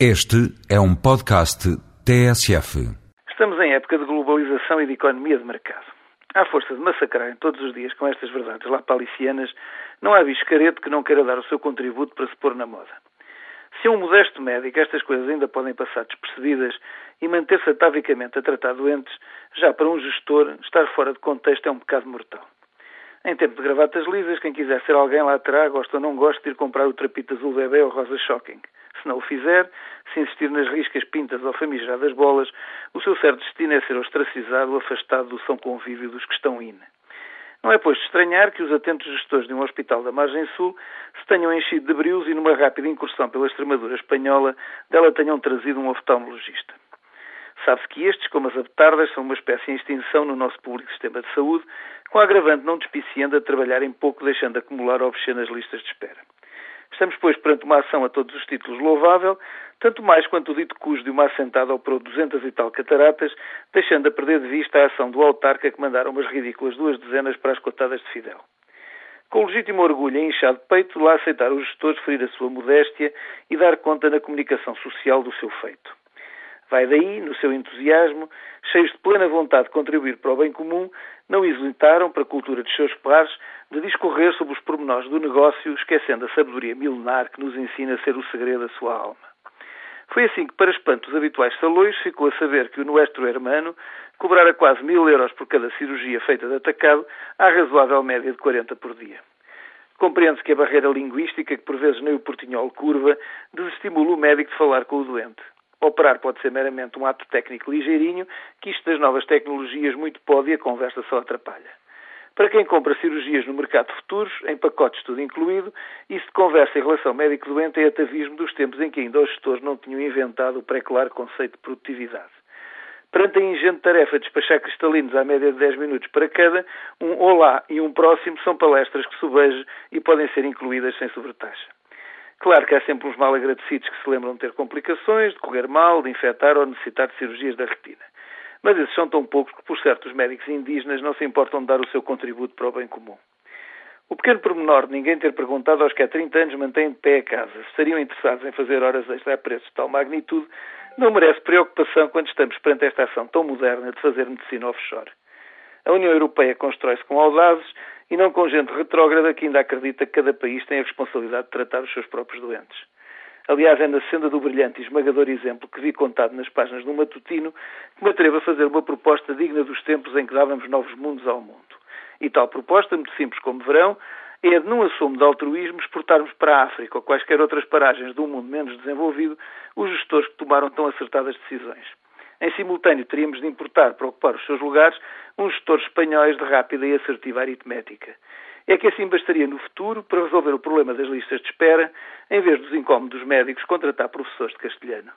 Este é um podcast TSF. Estamos em época de globalização e de economia de mercado. À força de massacrarem todos os dias com estas verdades lá palicianas, não há bicho careto que não queira dar o seu contributo para se pôr na moda. Se a um modesto médico estas coisas ainda podem passar despercebidas e manter-se atavicamente a tratar doentes, já para um gestor, estar fora de contexto é um pecado mortal. Em tempo de gravatas lisas, quem quiser ser alguém lá terá, gosta ou não gosta, de ir comprar o trapito azul bebê ou rosa shocking. Se não o fizer, se insistir nas riscas pintas ou famigeradas bolas, o seu certo destino é ser ostracizado, afastado do são convívio dos que estão in. Não é, pois, de estranhar que os atentos gestores de um hospital da margem sul se tenham enchido de brios e, numa rápida incursão pela Extremadura espanhola, dela tenham trazido um oftalmologista. Sabe-se que estes, como as abetardas, são uma espécie em extinção no nosso público sistema de saúde, com agravante não despiciando a trabalhar em pouco, deixando de acumular obscenas listas de espera. Estamos, pois, perante uma ação a todos os títulos louvável, tanto mais quanto o dito cujo de uma assentada operou 200 e tal cataratas, deixando a perder de vista a ação do autarca que mandaram umas ridículas duas dezenas para as cotadas de Fidel. Com legítimo orgulho e inchado peito, lá aceitar os gestores ferir a sua modéstia e dar conta na comunicação social do seu feito. Vai daí, no seu entusiasmo, cheios de plena vontade de contribuir para o bem comum, não hesitaram, para a cultura dos seus pares, de discorrer sobre os pormenores do negócio, esquecendo a sabedoria milenar que nos ensina a ser o segredo da sua alma. Foi assim que, para espanto dos habituais salões, ficou a saber que o nuestro hermano cobrara quase mil euros por cada cirurgia feita de atacado, à razoável média de 40 por dia. Compreende-se que a barreira linguística, que por vezes nem o portinhol curva, desestimula o médico de falar com o doente. Operar pode ser meramente um ato técnico ligeirinho, que isto das novas tecnologias muito pode e a conversa só atrapalha. Para quem compra cirurgias no mercado de futuros, em pacotes tudo incluído, isso de conversa em relação médico-doente é atavismo dos tempos em que ainda os gestores não tinham inventado o pré-claro conceito de produtividade. Perante a ingente tarefa de despachar cristalinos à média de 10 minutos para cada, um olá e um próximo são palestras que sobejo e podem ser incluídas sem sobretaxa. Claro que há sempre uns mal agradecidos que se lembram de ter complicações, de correr mal, de infectar ou necessitar de cirurgias da retina. Mas esses são tão poucos que, por certo, os médicos indígenas não se importam de dar o seu contributo para o bem comum. O pequeno pormenor de ninguém ter perguntado aos que há 30 anos mantêm de pé a casa se estariam interessados em fazer horas extra a preços de tal magnitude não merece preocupação quando estamos perante esta ação tão moderna de fazer medicina offshore. A União Europeia constrói-se com audazes e não com gente retrógrada que ainda acredita que cada país tem a responsabilidade de tratar os seus próprios doentes. Aliás, é na senda do brilhante e esmagador exemplo que vi contado nas páginas do matutino que me atrevo a fazer uma proposta digna dos tempos em que dávamos novos mundos ao mundo. E tal proposta, muito simples como verão, é de, num assumo de altruísmo, exportarmos para a África ou quaisquer outras paragens de um mundo menos desenvolvido os gestores que tomaram tão acertadas decisões. Em simultâneo, teríamos de importar para ocupar os seus lugares uns gestores espanhóis de rápida e assertiva aritmética. É que assim bastaria no futuro para resolver o problema das listas de espera, em vez dos incómodos médicos contratar professores de castelhano.